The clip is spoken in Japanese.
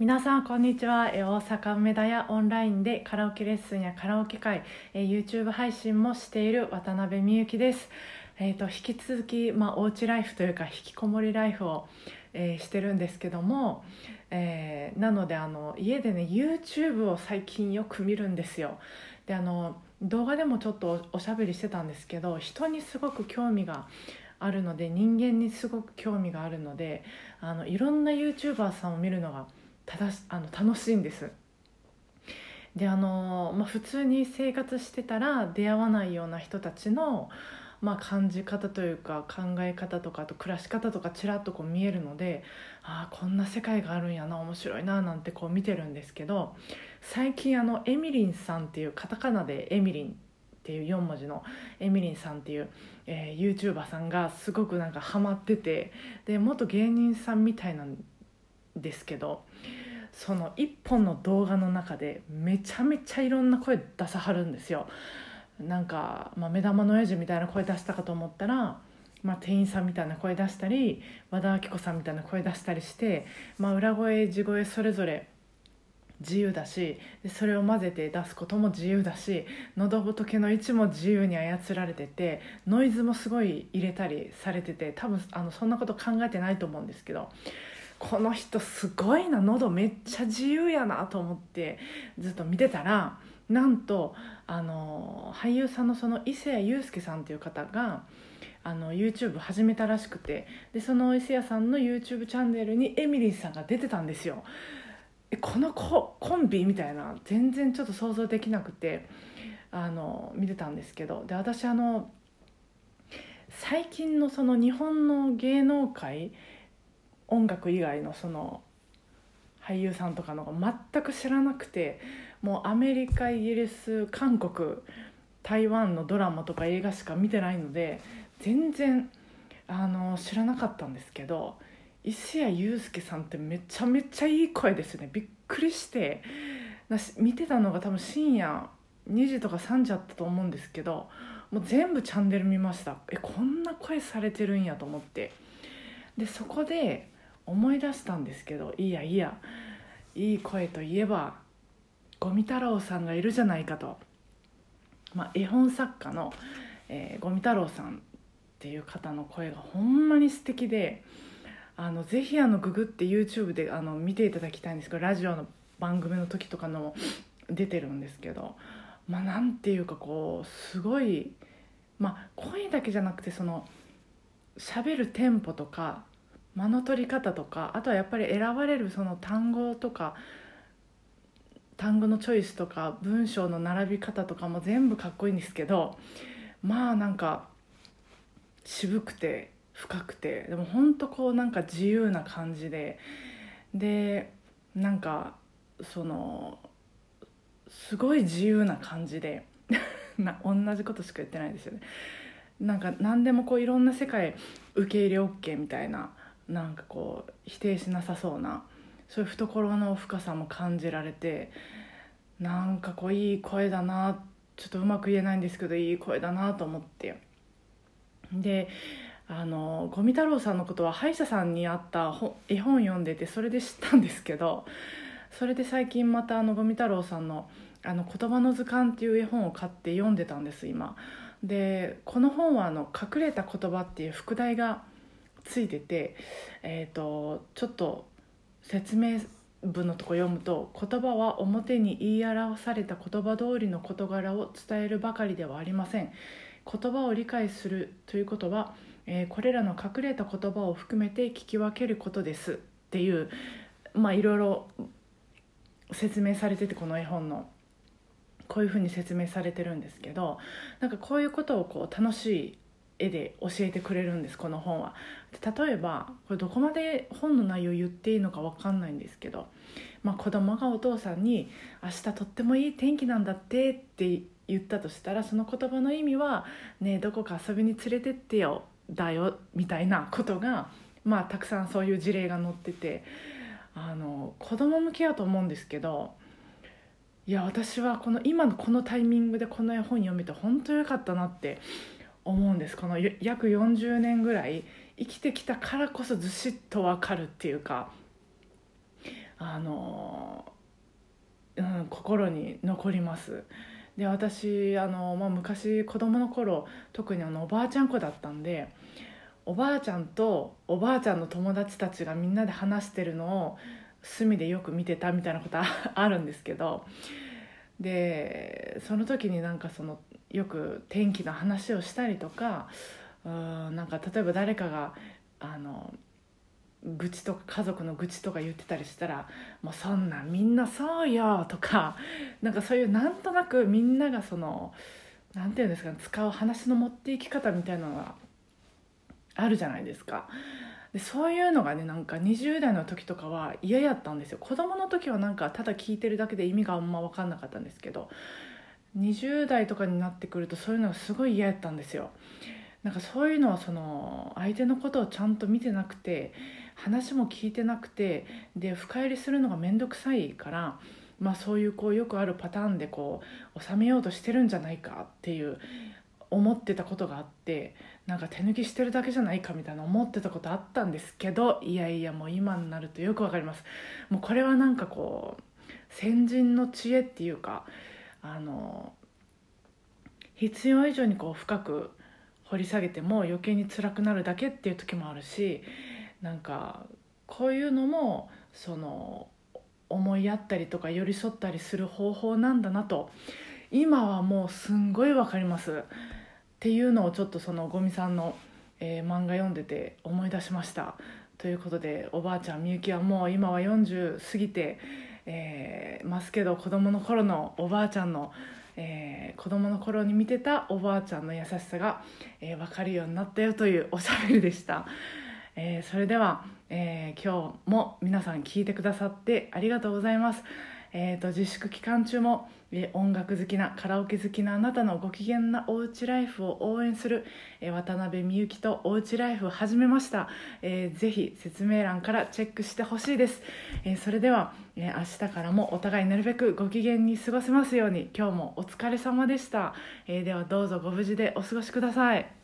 皆さんこんにちは。大阪梅田やオンラインでカラオケレッスンやカラオケ会 YouTube 配信もしている渡辺美幸です、えー、と引き続き、まあ、おうちライフというか引きこもりライフを、えーしてるんですけども、えーなのであの家でね YouTube を最近よく見るんですよ。であの動画でもちょっとおおしゃべりしてたんですけど人にすごく興味があるので人間にすごく興味があるのであのいろんな YouTuber さんを見るのがただしあの楽しいんです。であの、まあ、普通に生活してたら出会わないような人たちの、まあ、感じ方というか考え方とかあと暮らし方とかちらっとこう見えるのでああこんな世界があるんやな面白いななんてこう見てるんですけど最近あのエミリンさんっていうカタカナでエミリンっていう4文字のエミリンさんっていう、えー、YouTuber さんがすごくなんかハマっててで元芸人さんみたいなんですけどその1本の動画の中でめちゃめちゃいろんな声出さはるんですよ。なんか、まあ、目玉の親父みたいな声出したかと思ったら、まあ、店員さんみたいな声出したり和田アキ子さんみたいな声出したりして、まあ、裏声地声それぞれ自由だしでそれを混ぜて出すことも自由だし喉仏の位置も自由に操られててノイズもすごい入れたりされてて多分あのそんなこと考えてないと思うんですけどこの人すごいな喉めっちゃ自由やなと思ってずっと見てたらなんとあの俳優さんのその伊勢谷友介さんっていう方があの YouTube 始めたらしくてでその伊勢谷さんの YouTube チャンネルにエミリーさんが出てたんですよ。このココンビみたいな全然ちょっと想像できなくてあの見てたんですけどで私あの最近のその日本の芸能界音楽以外のその俳優さんとかのが全く知らなくてもうアメリカイギリス韓国台湾のドラマとか映画しか見てないので全然あの知らなかったんですけど伊勢谷友介さんってめちゃめちゃいい声ですね。びっくりしてなし見てたのが多分深夜2時とか3時あったと思うんですけどもう全部チャンネル見ました。えこんな声されてるんやと思って。でそこで思い出したんですけどいやいやいい声といえば五味太郎さんがいるじゃないかと、まあ、絵本作家の、えー、五味太郎さんっていう方の声がほんまに素敵であのぜひあのググって YouTube であの見ていただきたいんですけどラジオの番組の時とかの出てるんですけどまあなんていうかこうすごいまあ声だけじゃなくてその喋るテンポとか間の取り方とかあとはやっぱり選ばれるその単語とか単語のチョイスとか文章の並び方とかも全部かっこいいんですけどまあなんか渋くて深くてでもほんとこうなんか自由な感じででなんかそのすごい自由な感じで な同じことしか言ってないですよね。なんか何でもこういろんな世界受け入れ OK みたいななんかこう否定しなさそうなそういう懐の深さも感じられてなんかこういい声だなちょっとうまく言えないんですけどいい声だなと思ってであの五味太郎さんのことは歯医者さんにあった絵本読んでてそれで知ったんですけどそれで最近またあの五味太郎さんの「あの言葉の図鑑」っていう絵本を買って読んでたんです今。でこの本はあの「隠れた言葉」っていう副題がついてて、えーと、ちょっと説明文のとこ読むと「言葉は表に言い表された言葉通りの事柄を伝えるばかりではありません」「言葉を理解するということは、えーこれらの隠れた言葉を含めて聞き分けることです」っていうまあいろいろ説明されててこの絵本の。こういうふうに説明されてるんですけどなんかこういうことをこう楽しい絵で教えてくれるんですこの本は。例えばこれどこまで本の内容言っていいのか分かんないんですけど、まあ、子供がお父さんに「明日とってもいい天気なんだって」って言ったとしたらその言葉の意味は「ねえどこか遊びに連れてってよ」だよみたいなことが、まあ、たくさんそういう事例が載っててあの子供向けやと思うんですけど。いや私はこの今のこのタイミングでこの絵本読めて本当良かったなって思うんですこの約40年ぐらい生きてきたからこそずしっと分かるっていうかああの、うん、心に残ります。で私あの、まあ、昔子供の頃特にあのおばあちゃん子だったんでおばあちゃんとおばあちゃんの友達たちがみんなで話してるのを隅でよく見てたみたいなことあ るんですけどでその時になんかそのよく天気の話をしたりとかうんなんか例えば誰かがあの愚痴とか家族の愚痴とか言ってたりしたら「もうそんなんみんなそうよ」とか なんかそういうなんとなくみんながその何て言うんですかね使う話の持っていき方みたいなのがあるじゃないですか。でそういうのがねなんか20代の時とかは嫌やったんですよ子供の時はなんかただ聞いてるだけで意味があんま分かんなかったんですけど20代とかになってくるとそういうのがすごい嫌やったんですよ。なんかそういうのはその相手のことをちゃんと見てなくて話も聞いてなくてで深入りするのが面倒くさいから、まあ、そういうこうよくあるパターンでこう収めようとしてるんじゃないかっていう思ってたことがあってなんか手抜きしてるだけじゃないかみたいな思ってたことあったんですけどいやいやもう今になるとよくわかります。もうこれはなんかこう先人の知恵っていうかあの必要以上にこう深く掘り下げても余計に辛くなるだけっていう時もあるしなんかこういうのもその思いやったりとか寄り添ったりする方法なんだなと今はもうすんごい分かります。っていうのをちょっとそのゴミさんの、えー、漫画読んでて思い出しました。ということでおばあちゃんみゆきはもう今は40過ぎて、えー、ますけど子供の頃のおばあちゃんの、えー、子供の頃に見てたおばあちゃんの優しさが、えー、分かるようになったよというおしゃべりでした。えー、それでは、え、今日も皆さん聞いてくださってありがとうございます。えーと、自粛期間中も、音楽好きなカラオケ好きなあなたのご機嫌なおうちライフを応援する、えー、渡辺美幸とおうちライフを始めました、えー、ぜひ説明欄からチェックしてほしいです、えー、それでは、えー、明日からもお互いなるべくご機嫌に過ごせますように。今日もお疲れ様でした、え、ではどうぞご無事でお過ごしください。